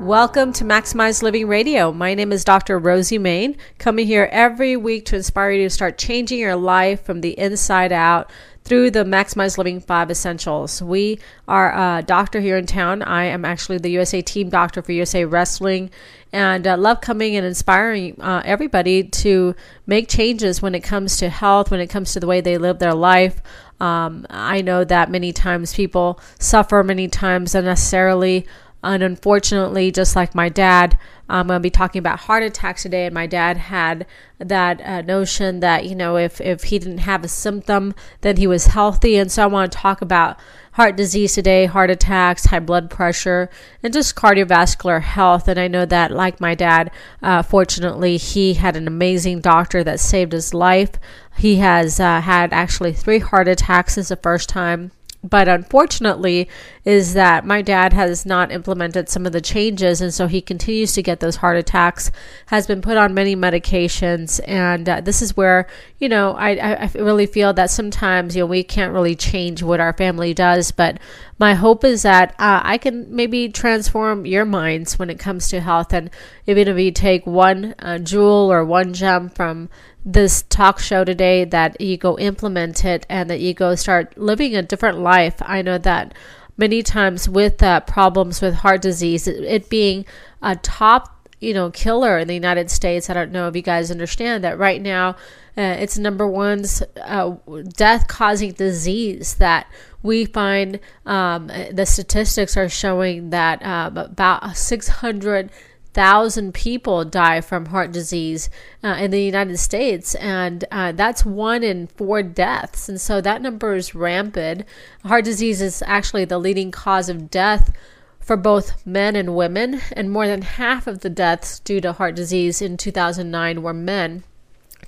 Welcome to Maximize Living Radio. My name is Dr. Rosie Main, coming here every week to inspire you to start changing your life from the inside out through the Maximize Living 5 Essentials. We are a doctor here in town. I am actually the USA team doctor for USA Wrestling and uh, love coming and inspiring uh, everybody to make changes when it comes to health, when it comes to the way they live their life. Um, I know that many times people suffer many times unnecessarily and unfortunately, just like my dad, I'm going to be talking about heart attacks today. And my dad had that uh, notion that, you know, if, if he didn't have a symptom, then he was healthy. And so I want to talk about heart disease today, heart attacks, high blood pressure, and just cardiovascular health. And I know that, like my dad, uh, fortunately, he had an amazing doctor that saved his life. He has uh, had actually three heart attacks since the first time but unfortunately is that my dad has not implemented some of the changes and so he continues to get those heart attacks has been put on many medications and uh, this is where you know I, I really feel that sometimes you know we can't really change what our family does but my hope is that uh, i can maybe transform your minds when it comes to health. And even if you take one uh, jewel or one gem from this talk show today that you go implement it and that you go start living a different life. I know that many times with uh, problems with heart disease, it, it being a top you know killer in the United States. I don't know if you guys understand that right now. Uh, it's number one's uh, death causing disease that we find um, the statistics are showing that uh, about 600 thousand people die from heart disease uh, in the United States, and uh, that's one in four deaths. And so that number is rampant. Heart disease is actually the leading cause of death for both men and women, and more than half of the deaths due to heart disease in 2009 were men.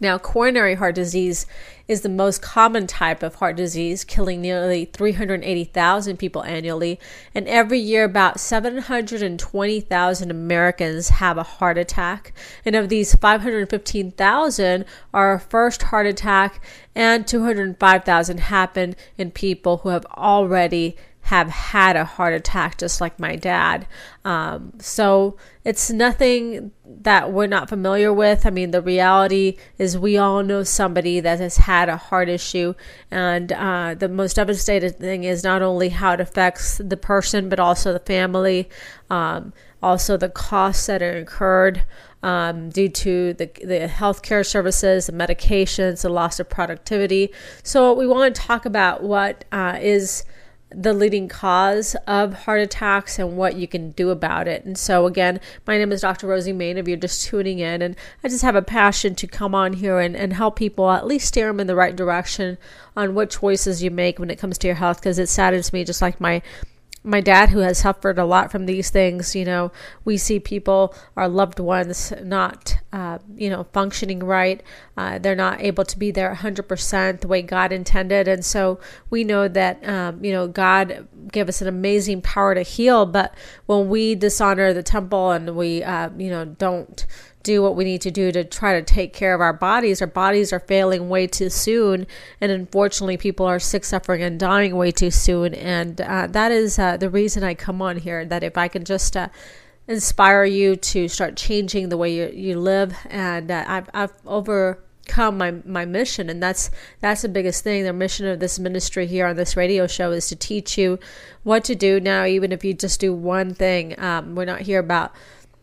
Now, coronary heart disease is the most common type of heart disease, killing nearly 380,000 people annually. And every year, about 720,000 Americans have a heart attack. And of these, 515,000 are a first heart attack, and 205,000 happen in people who have already have had a heart attack just like my dad. Um, so it's nothing that we're not familiar with. I mean, the reality is we all know somebody that has had a heart issue. And uh, the most devastating thing is not only how it affects the person, but also the family, um, also the costs that are incurred. Um, due to the, the healthcare services, the medications, the loss of productivity. So, we want to talk about what uh, is the leading cause of heart attacks and what you can do about it. And so, again, my name is Dr. Rosie Main. If you're just tuning in, and I just have a passion to come on here and, and help people at least steer them in the right direction on what choices you make when it comes to your health because it saddens me, just like my my dad who has suffered a lot from these things you know we see people our loved ones not uh, you know functioning right. Uh, they're not able to be there 100% the way god intended. And so we know that um, you know god gave us an amazing power to heal. But when we dishonor the temple and we uh, you know don't do what we need to do to try to take care of our bodies. Our bodies are failing way too soon, and unfortunately, people are sick, suffering, and dying way too soon. And uh, that is uh, the reason I come on here. That if I can just uh, inspire you to start changing the way you, you live, and uh, I've, I've overcome my my mission and that's that's the biggest thing the mission of this ministry here on this radio show is to teach you what to do now even if you just do one thing um, we're not here about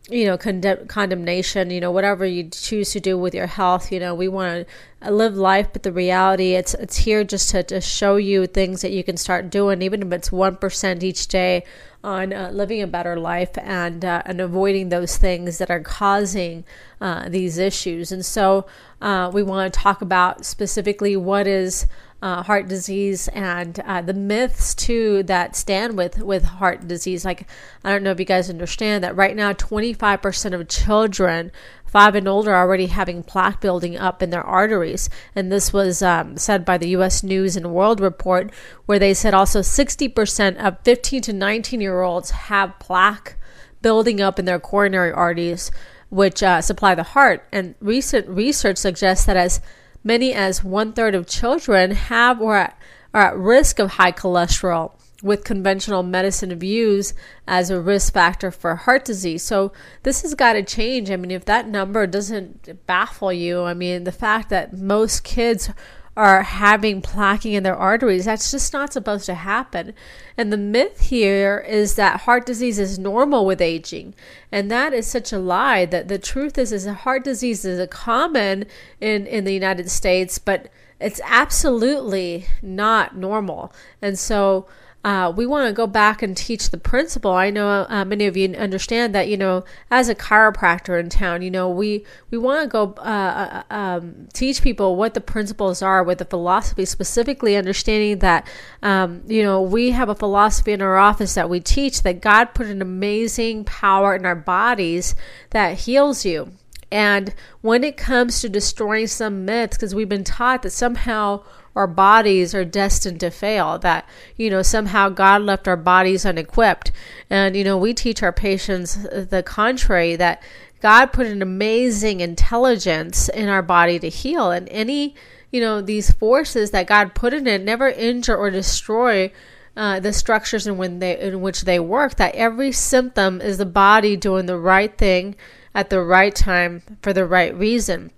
you know condemn, condemnation you know whatever you choose to do with your health you know we want to live life but the reality it's it's here just to, to show you things that you can start doing even if it's 1% each day on uh, living a better life and uh, and avoiding those things that are causing uh, these issues and so uh, we want to talk about specifically what is uh, heart disease and uh, the myths too that stand with with heart disease. Like I don't know if you guys understand that right now, 25% of children five and older already having plaque building up in their arteries. And this was um, said by the U.S. News and World Report, where they said also 60% of 15 to 19 year olds have plaque building up in their coronary arteries, which uh, supply the heart. And recent research suggests that as many as one third of children have or are at risk of high cholesterol with conventional medicine views as a risk factor for heart disease. So this has got to change. I mean, if that number doesn't baffle you, I mean, the fact that most kids are having plaquing in their arteries, that's just not supposed to happen. And the myth here is that heart disease is normal with aging. And that is such a lie that the truth is is that heart disease is common in, in the United States, but it's absolutely not normal. And so uh, we want to go back and teach the principle. I know uh, many of you understand that, you know, as a chiropractor in town, you know, we, we want to go uh, uh, um, teach people what the principles are with the philosophy, specifically understanding that, um, you know, we have a philosophy in our office that we teach that God put an amazing power in our bodies that heals you. And when it comes to destroying some myths, because we've been taught that somehow our bodies are destined to fail, that, you know, somehow God left our bodies unequipped. And, you know, we teach our patients the contrary, that God put an amazing intelligence in our body to heal. And any, you know, these forces that God put in it never injure or destroy. Uh, the structures in, when they, in which they work, that every symptom is the body doing the right thing at the right time for the right reason.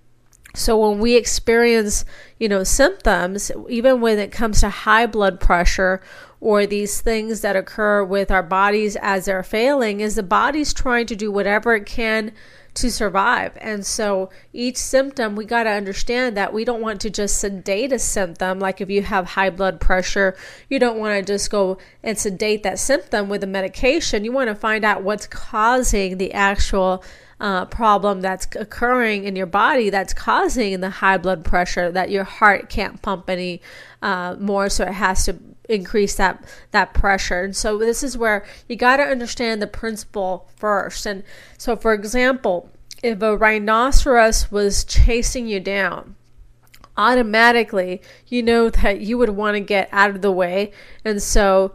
So when we experience, you know, symptoms, even when it comes to high blood pressure or these things that occur with our bodies as they're failing, is the body's trying to do whatever it can to survive. And so each symptom, we got to understand that we don't want to just sedate a symptom. Like if you have high blood pressure, you don't want to just go and sedate that symptom with a medication. You want to find out what's causing the actual uh, problem that's occurring in your body that's causing the high blood pressure that your heart can't pump any uh, more, so it has to increase that that pressure. And so this is where you got to understand the principle first. And so, for example, if a rhinoceros was chasing you down, automatically you know that you would want to get out of the way, and so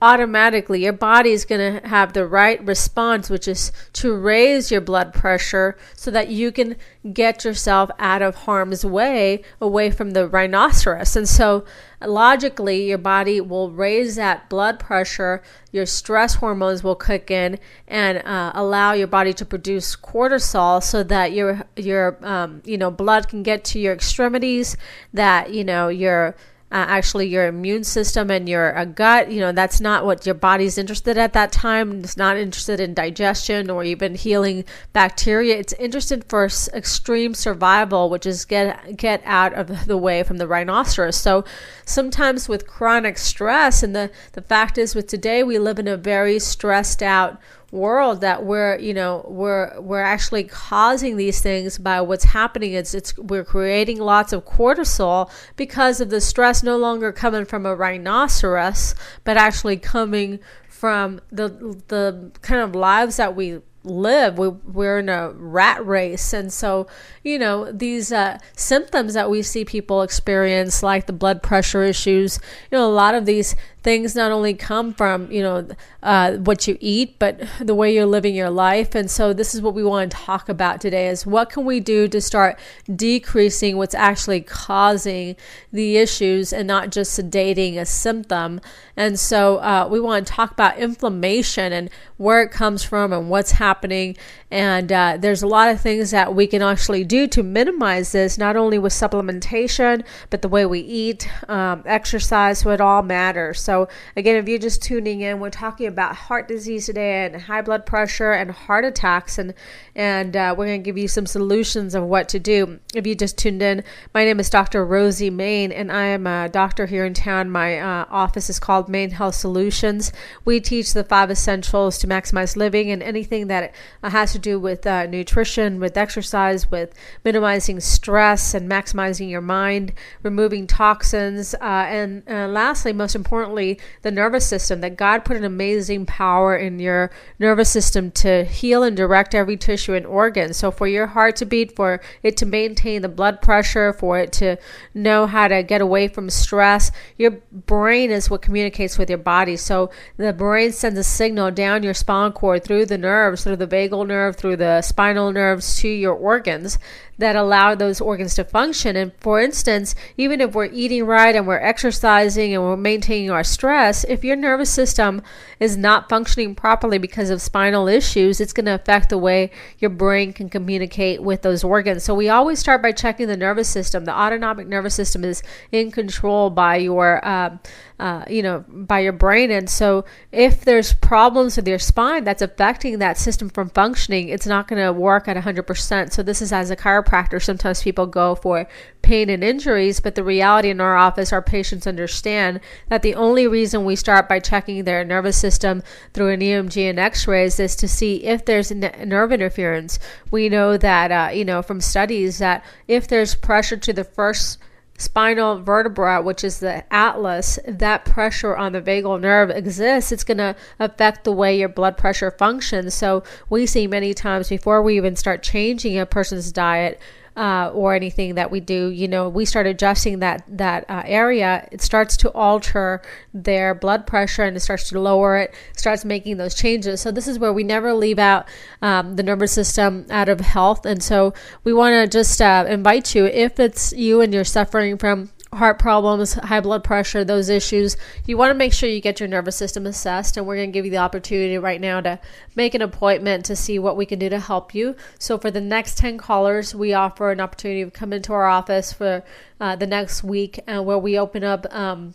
automatically your body is going to have the right response, which is to raise your blood pressure so that you can get yourself out of harm's way away from the rhinoceros. And so, logically, your body will raise that blood pressure, your stress hormones will kick in and uh, allow your body to produce cortisol so that your, your um, you know, blood can get to your extremities, that, you know, your uh, actually your immune system and your uh, gut you know that's not what your body's interested at that time it's not interested in digestion or even healing bacteria. It's interested for s- extreme survival which is get get out of the way from the rhinoceros. So sometimes with chronic stress and the the fact is with today we live in a very stressed out world that we're you know we're we're actually causing these things by what's happening. It's it's we're creating lots of cortisol because of the stress no longer coming from a rhinoceros but actually coming from the the kind of lives that we live. We, we're in a rat race. And so, you know, these uh, symptoms that we see people experience, like the blood pressure issues, you know, a lot of these things not only come from, you know, uh, what you eat, but the way you're living your life. And so, this is what we want to talk about today is what can we do to start decreasing what's actually causing the issues and not just sedating a symptom. And so, uh, we want to talk about inflammation and where it comes from and what's happening. And uh, there's a lot of things that we can actually do to minimize this, not only with supplementation, but the way we eat, um, exercise, so it all matters. So, again, if you're just tuning in, we're talking about heart disease today and high blood pressure and heart attacks, and and uh, we're going to give you some solutions of what to do. If you just tuned in, my name is Dr. Rosie Main, and I am a doctor here in town. My uh, office is called Main Health Solutions. We teach the five essentials to maximize living and anything that uh, has to do with uh, nutrition, with exercise, with minimizing stress and maximizing your mind, removing toxins, uh, and uh, lastly, most importantly the nervous system, that God put an amazing power in your nervous system to heal and direct every tissue and organ. So, for your heart to beat, for it to maintain the blood pressure, for it to know how to get away from stress, your brain is what communicates with your body. So, the brain sends a signal down your spinal cord through the nerves, through the vagal nerve, through the spinal nerves to your organs that allow those organs to function. And for instance, even if we're eating right and we're exercising and we're maintaining our stress, if your nervous system is not functioning properly because of spinal issues, it's going to affect the way your brain can communicate with those organs. So we always start by checking the nervous system. The autonomic nervous system is in control by your, uh, uh, you know, by your brain. And so if there's problems with your spine that's affecting that system from functioning, it's not going to work at 100%. So this is as a chiropractor sometimes people go for pain and injuries, but the reality in our office, our patients understand that the only reason we start by checking their nervous system through an EMG and X-rays is to see if there's nerve interference. We know that, uh, you know, from studies that if there's pressure to the first spinal vertebra, which is the atlas, that pressure on the vagal nerve exists, it's going to affect the way your blood pressure functions. So we see many times before we even start changing a person's diet, uh, or anything that we do, you know, we start adjusting that that uh, area, it starts to alter their blood pressure and it starts to lower it, starts making those changes. So this is where we never leave out um, the nervous system out of health, and so we want to just uh, invite you if it's you and you're suffering from heart problems, high blood pressure, those issues, you want to make sure you get your nervous system assessed. And we're going to give you the opportunity right now to make an appointment to see what we can do to help you. So, for the next 10 callers, we offer an opportunity to come into our office for uh, the next week uh, where we open up. Um,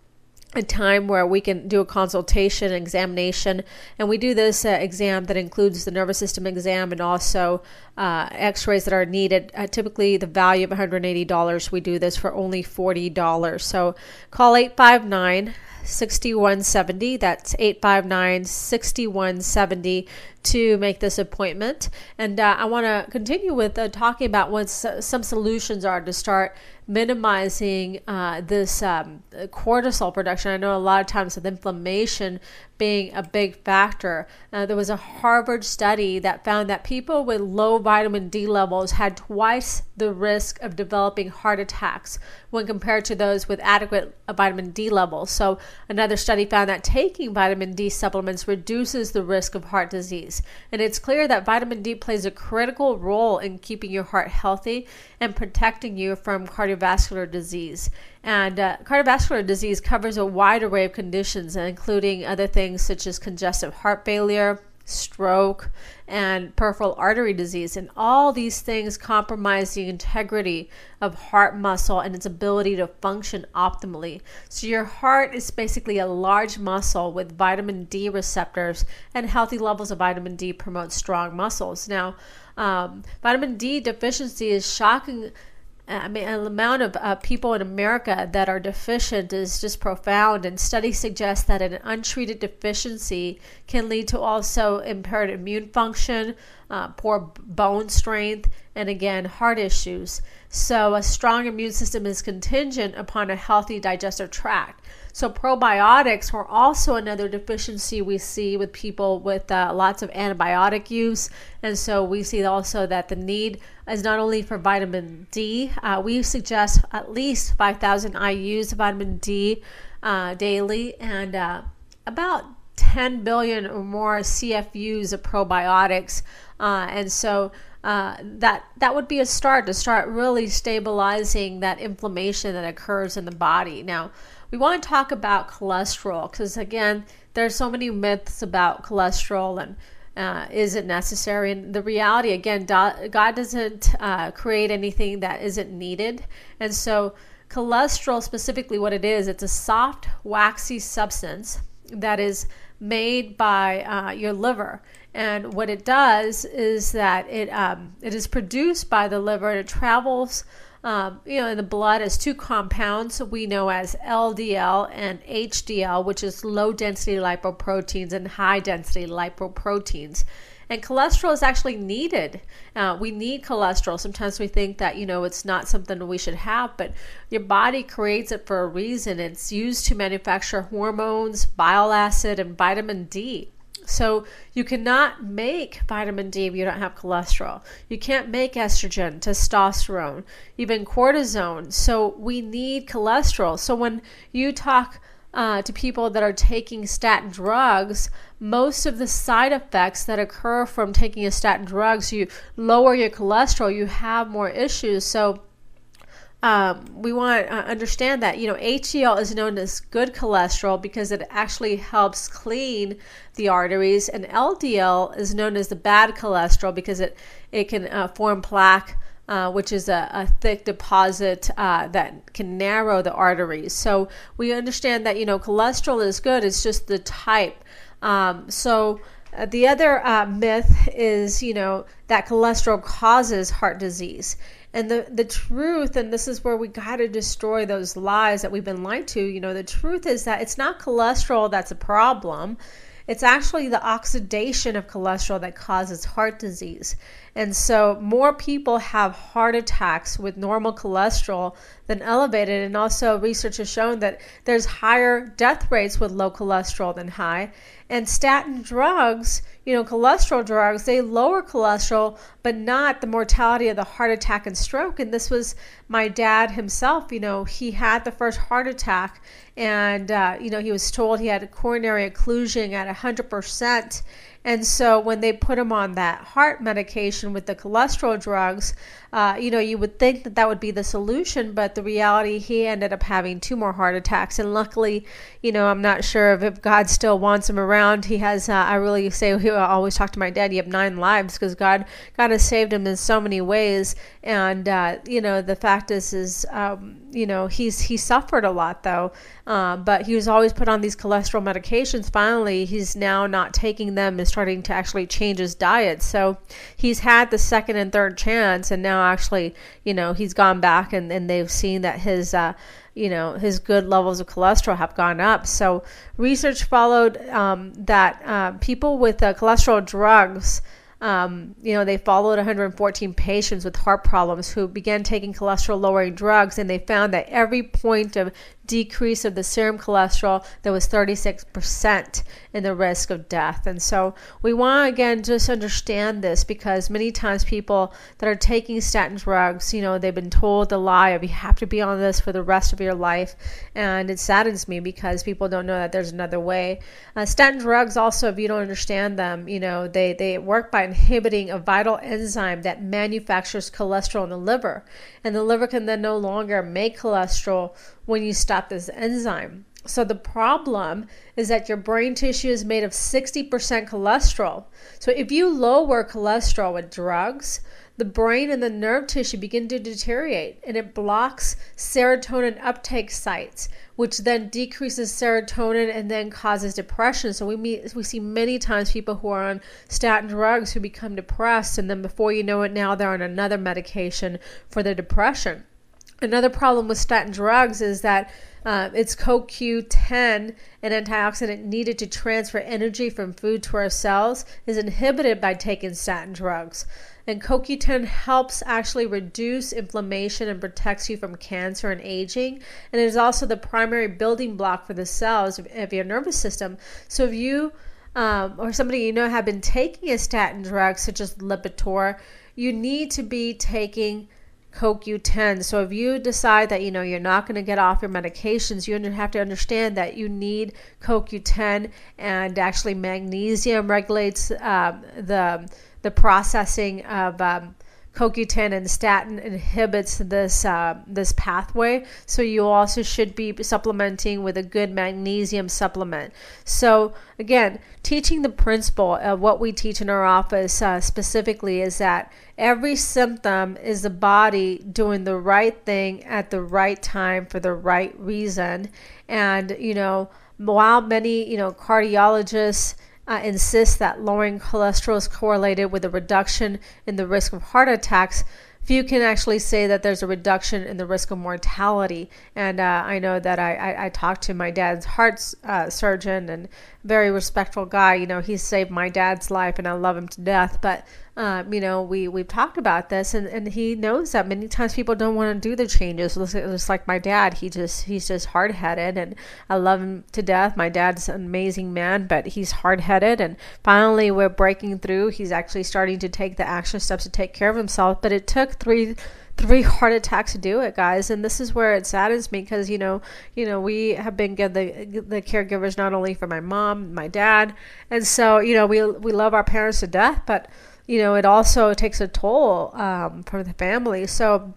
a time where we can do a consultation examination and we do this uh, exam that includes the nervous system exam and also uh, x-rays that are needed. Uh, typically the value of $180 we do this for only $40 so call 859 6170 that's 859 6170 to make this appointment and uh, i want to continue with uh, talking about what some solutions are to start minimizing uh, this um, cortisol production. I know a lot of times with inflammation being a big factor. Uh, there was a Harvard study that found that people with low vitamin D levels had twice the risk of developing heart attacks when compared to those with adequate vitamin D levels. So, another study found that taking vitamin D supplements reduces the risk of heart disease. And it's clear that vitamin D plays a critical role in keeping your heart healthy and protecting you from cardiovascular disease. And uh, cardiovascular disease covers a wide array of conditions, including other things such as congestive heart failure, stroke, and peripheral artery disease. And all these things compromise the integrity of heart muscle and its ability to function optimally. So, your heart is basically a large muscle with vitamin D receptors, and healthy levels of vitamin D promote strong muscles. Now, um, vitamin D deficiency is shocking I mean, the amount of uh, people in America that are deficient is just profound. And studies suggest that an untreated deficiency can lead to also impaired immune function, uh, poor bone strength, and again, heart issues. So, a strong immune system is contingent upon a healthy digestive tract. So, probiotics are also another deficiency we see with people with uh, lots of antibiotic use. And so, we see also that the need is not only for vitamin D, uh, we suggest at least 5,000 IUs of vitamin D uh, daily and uh, about 10 billion or more CFUs of probiotics. Uh, and so, uh, that that would be a start to start really stabilizing that inflammation that occurs in the body. Now, we want to talk about cholesterol because again there's so many myths about cholesterol and uh, is it necessary? And the reality again god doesn't uh, create anything that isn't needed. And so cholesterol specifically what it is it's a soft waxy substance that is made by uh, your liver and what it does is that it um, it is produced by the liver and it travels um, you know, in the blood as two compounds we know as LDL and HDL, which is low density lipoproteins and high density lipoproteins. And cholesterol is actually needed. Uh, we need cholesterol. Sometimes we think that, you know, it's not something we should have, but your body creates it for a reason. It's used to manufacture hormones, bile acid, and vitamin D. So you cannot make vitamin D if you don't have cholesterol. You can't make estrogen, testosterone, even cortisone. So we need cholesterol. So when you talk uh, to people that are taking statin drugs, most of the side effects that occur from taking a statin drugs, you lower your cholesterol, you have more issues. So um, we want to understand that you know HDL is known as good cholesterol because it actually helps clean the arteries, and LDL is known as the bad cholesterol because it it can uh, form plaque uh, which is a, a thick deposit uh, that can narrow the arteries. So we understand that you know cholesterol is good. It's just the type. Um, so uh, the other uh, myth is you know that cholesterol causes heart disease. And the, the truth, and this is where we got to destroy those lies that we've been lied to. You know, the truth is that it's not cholesterol that's a problem. It's actually the oxidation of cholesterol that causes heart disease. And so more people have heart attacks with normal cholesterol than elevated. And also, research has shown that there's higher death rates with low cholesterol than high. And statin drugs, you know, cholesterol drugs, they lower cholesterol, but not the mortality of the heart attack and stroke. And this was my dad himself, you know, he had the first heart attack and, uh, you know, he was told he had a coronary occlusion at 100%. And so when they put him on that heart medication with the cholesterol drugs, uh, you know, you would think that that would be the solution, but the reality, he ended up having two more heart attacks. And luckily, you know, I'm not sure if, if God still wants him around. He has, uh, I really say, he always talk to my dad, you have nine lives because God, God has saved him in so many ways. And, uh, you know, the fact is, is, um, you know, he's, he suffered a lot though. Uh, but he was always put on these cholesterol medications. Finally, he's now not taking them and starting to actually change his diet. So he's had the second and third chance, and now actually, you know, he's gone back and, and they've seen that his, uh, you know, his good levels of cholesterol have gone up. So research followed um, that uh, people with uh, cholesterol drugs um, you know, they followed 114 patients with heart problems who began taking cholesterol lowering drugs, and they found that every point of decrease of the serum cholesterol, there was 36% in the risk of death. And so we want again just understand this because many times people that are taking statin drugs, you know, they've been told the lie of you have to be on this for the rest of your life. And it saddens me because people don't know that there's another way. Uh, statin drugs also, if you don't understand them, you know, they, they work by inhibiting a vital enzyme that manufactures cholesterol in the liver. And the liver can then no longer make cholesterol when you stop this enzyme. So the problem is that your brain tissue is made of 60% cholesterol. So if you lower cholesterol with drugs, the brain and the nerve tissue begin to deteriorate and it blocks serotonin uptake sites, which then decreases serotonin and then causes depression. So we meet, we see many times people who are on statin drugs who become depressed and then before you know it now they're on another medication for their depression. Another problem with statin drugs is that uh, it's CoQ10, an antioxidant needed to transfer energy from food to our cells, is inhibited by taking statin drugs. And CoQ10 helps actually reduce inflammation and protects you from cancer and aging. And it is also the primary building block for the cells of, your nervous system. So if you um, or somebody you know have been taking a statin drug, such as Lipitor, you need to be taking CoQ10. So if you decide that you know you're not going to get off your medications, you have to understand that you need CoQ10, and actually magnesium regulates um, the the processing of um, CoQ10 and statin inhibits this uh, this pathway. So you also should be supplementing with a good magnesium supplement. So again, teaching the principle of what we teach in our office uh, specifically is that every symptom is the body doing the right thing at the right time for the right reason. And you know, while many you know cardiologists uh, insists that lowering cholesterol is correlated with a reduction in the risk of heart attacks. few can actually say that there's a reduction in the risk of mortality. And uh, I know that I, I, I, talked to my dad's heart uh, surgeon and very respectful guy. You know, he saved my dad's life and I love him to death. But um, you know, we we've talked about this, and, and he knows that many times people don't want to do the changes. Just like my dad, he just he's just hard headed, and I love him to death. My dad's an amazing man, but he's hard headed, and finally we're breaking through. He's actually starting to take the action steps to take care of himself, but it took three three heart attacks to do it guys and this is where it saddens me because you know you know we have been good the the caregivers not only for my mom my dad and so you know we we love our parents to death but you know, it also takes a toll um, for the family. So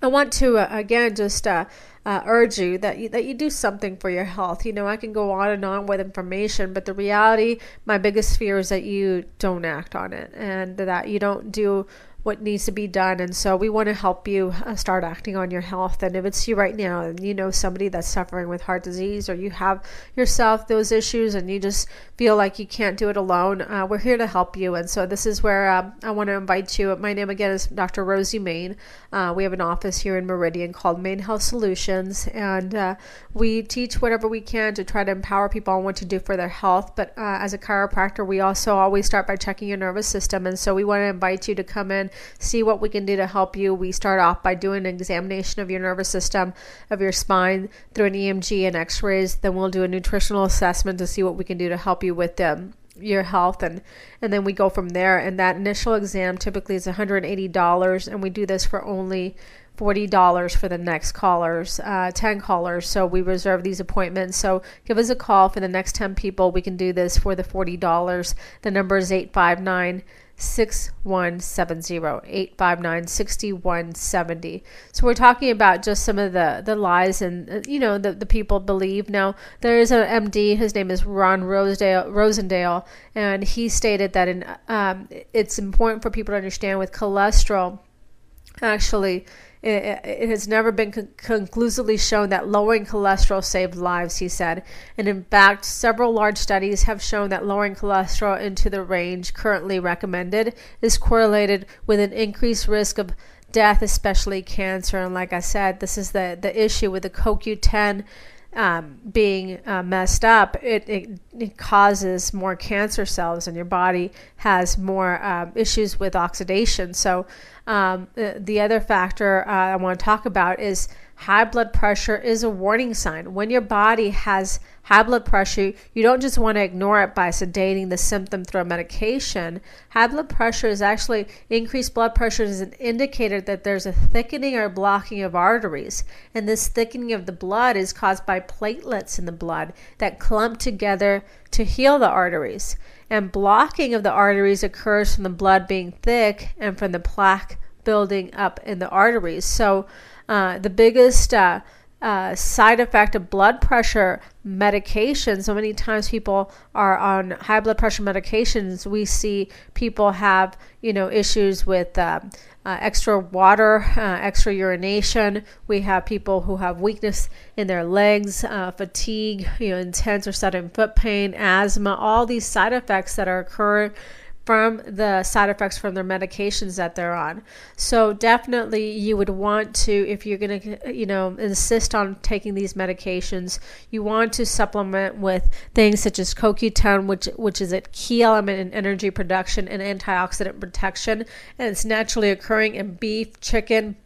I want to uh, again just uh, uh, urge you that you, that you do something for your health. You know, I can go on and on with information, but the reality, my biggest fear is that you don't act on it and that you don't do what needs to be done. And so we want to help you uh, start acting on your health. And if it's you right now and you know somebody that's suffering with heart disease or you have yourself those issues and you just feel like you can't do it alone, uh, we're here to help you. And so this is where uh, I want to invite you. My name again is Dr. Rosie Main. Uh, we have an office here in Meridian called Main Health Solutions. And uh, we teach whatever we can to try to empower people on what to do for their health. But uh, as a chiropractor, we also always start by checking your nervous system. And so we want to invite you to come in see what we can do to help you. We start off by doing an examination of your nervous system, of your spine through an EMG and x rays. Then we'll do a nutritional assessment to see what we can do to help you with them your health and and then we go from there and that initial exam typically is $180 and we do this for only $40 for the next callers, uh, 10 callers. So we reserve these appointments. So give us a call for the next 10 people. We can do this for the $40. The number is 859 6170 859 6170 so we're talking about just some of the the lies and uh, you know the, the people believe. Now there is an md his name is ron rosedale rosendale and he stated that in um, it's important for people to understand with cholesterol actually it, has never been con- conclusively shown that lowering cholesterol saved lives, he said. And in fact, several large studies have shown that lowering cholesterol into the range currently recommended is correlated with an increased risk of death, especially cancer. And like I said, this is the, the issue with the CoQ10 um, being uh, messed up, it, it, it, causes more cancer cells, and your body has more um, issues with oxidation. So, um, the, the, other factor uh, I want to talk about is high blood pressure is a warning sign. When your body has high blood pressure, you don't just want to ignore it by sedating the symptom through a medication. High blood pressure is actually increased blood pressure is an indicator that there's a thickening or blocking of arteries. And this thickening of the blood is caused by platelets in the blood that clump together to heal the arteries. And blocking of the arteries occurs from the blood being thick and from the plaque building up in the arteries. So, uh, the biggest uh, uh, side effect of blood pressure medication. So many times people are on high blood pressure medications. We see people have, you know, issues with uh, uh, extra water, uh, extra urination. We have people who have weakness in their legs, uh, fatigue, you know, intense or sudden foot pain, asthma, all these side effects that are occurring from the side effects from their medications that they're on. So definitely you would want to if you're going to you know insist on taking these medications, you want to supplement with things such as CoQ10 which which is a key element in energy production and antioxidant protection and it's naturally occurring in beef, chicken,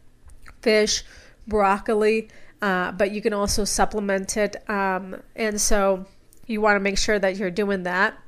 fish, broccoli, uh, but you can also supplement it um, and so you want to make sure that you're doing that.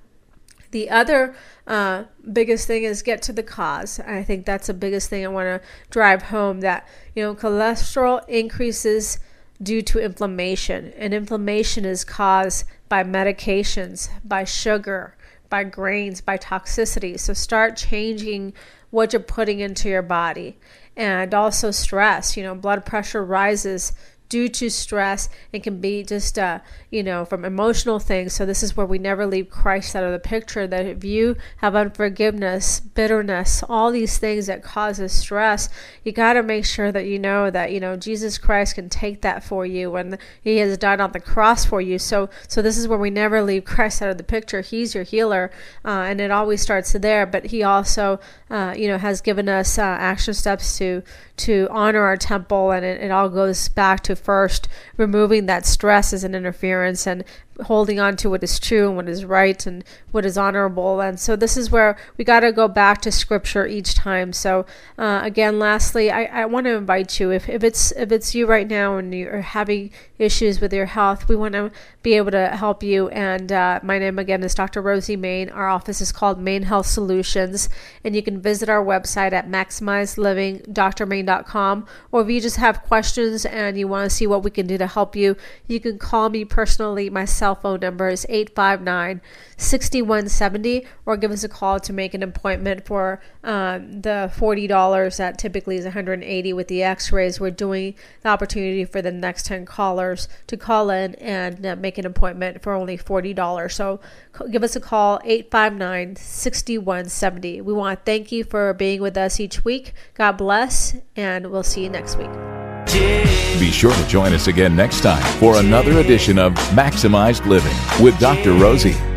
The other uh, biggest thing is get to the cause. I think that's the biggest thing I want to drive home that, you know, cholesterol increases due to inflammation, and inflammation is caused by medications, by sugar, by grains, by toxicity. So start changing what you're putting into your body. And also stress, you know, blood pressure rises due to stress It can be just uh, you know from emotional things. So this is where we never leave christ out of the picture that if you have unforgiveness bitterness all these things that causes stress you got to make sure that you know that you know jesus christ can take that for you when he has died on the cross for you. So so this is where we never leave christ out of the picture. He's your healer uh, and it always starts there. But he also uh, you know has given us uh, action steps to to honor our temple and it, it all goes back to first removing that stress as an interference and holding on to what is true and what is right and what is honorable. And so this is where we got to go back to scripture each time. So uh, again, lastly, I, I want to invite you if, if it's if it's you right now and you're having issues with your health, we want to be able to help you. And uh, my name again is Dr. Rosie Main. Our office is called Main Health Solutions, and you can visit our website at maximizelivingrmain.com. Or if you just have questions and you want to see what we can do to help you, you can call me personally myself cell phone number is 859 6170 or give us a call to make an appointment for um, the $40 that typically is 180 with the x-rays. We're doing the opportunity for the next 10 callers to call in and uh, make an appointment for only $40 so give us a call 859 6170 we want to thank you for being with us each week. God bless and we'll see you next week be sure to join us again next time for another edition of Maximized Living with Dr. Rosie.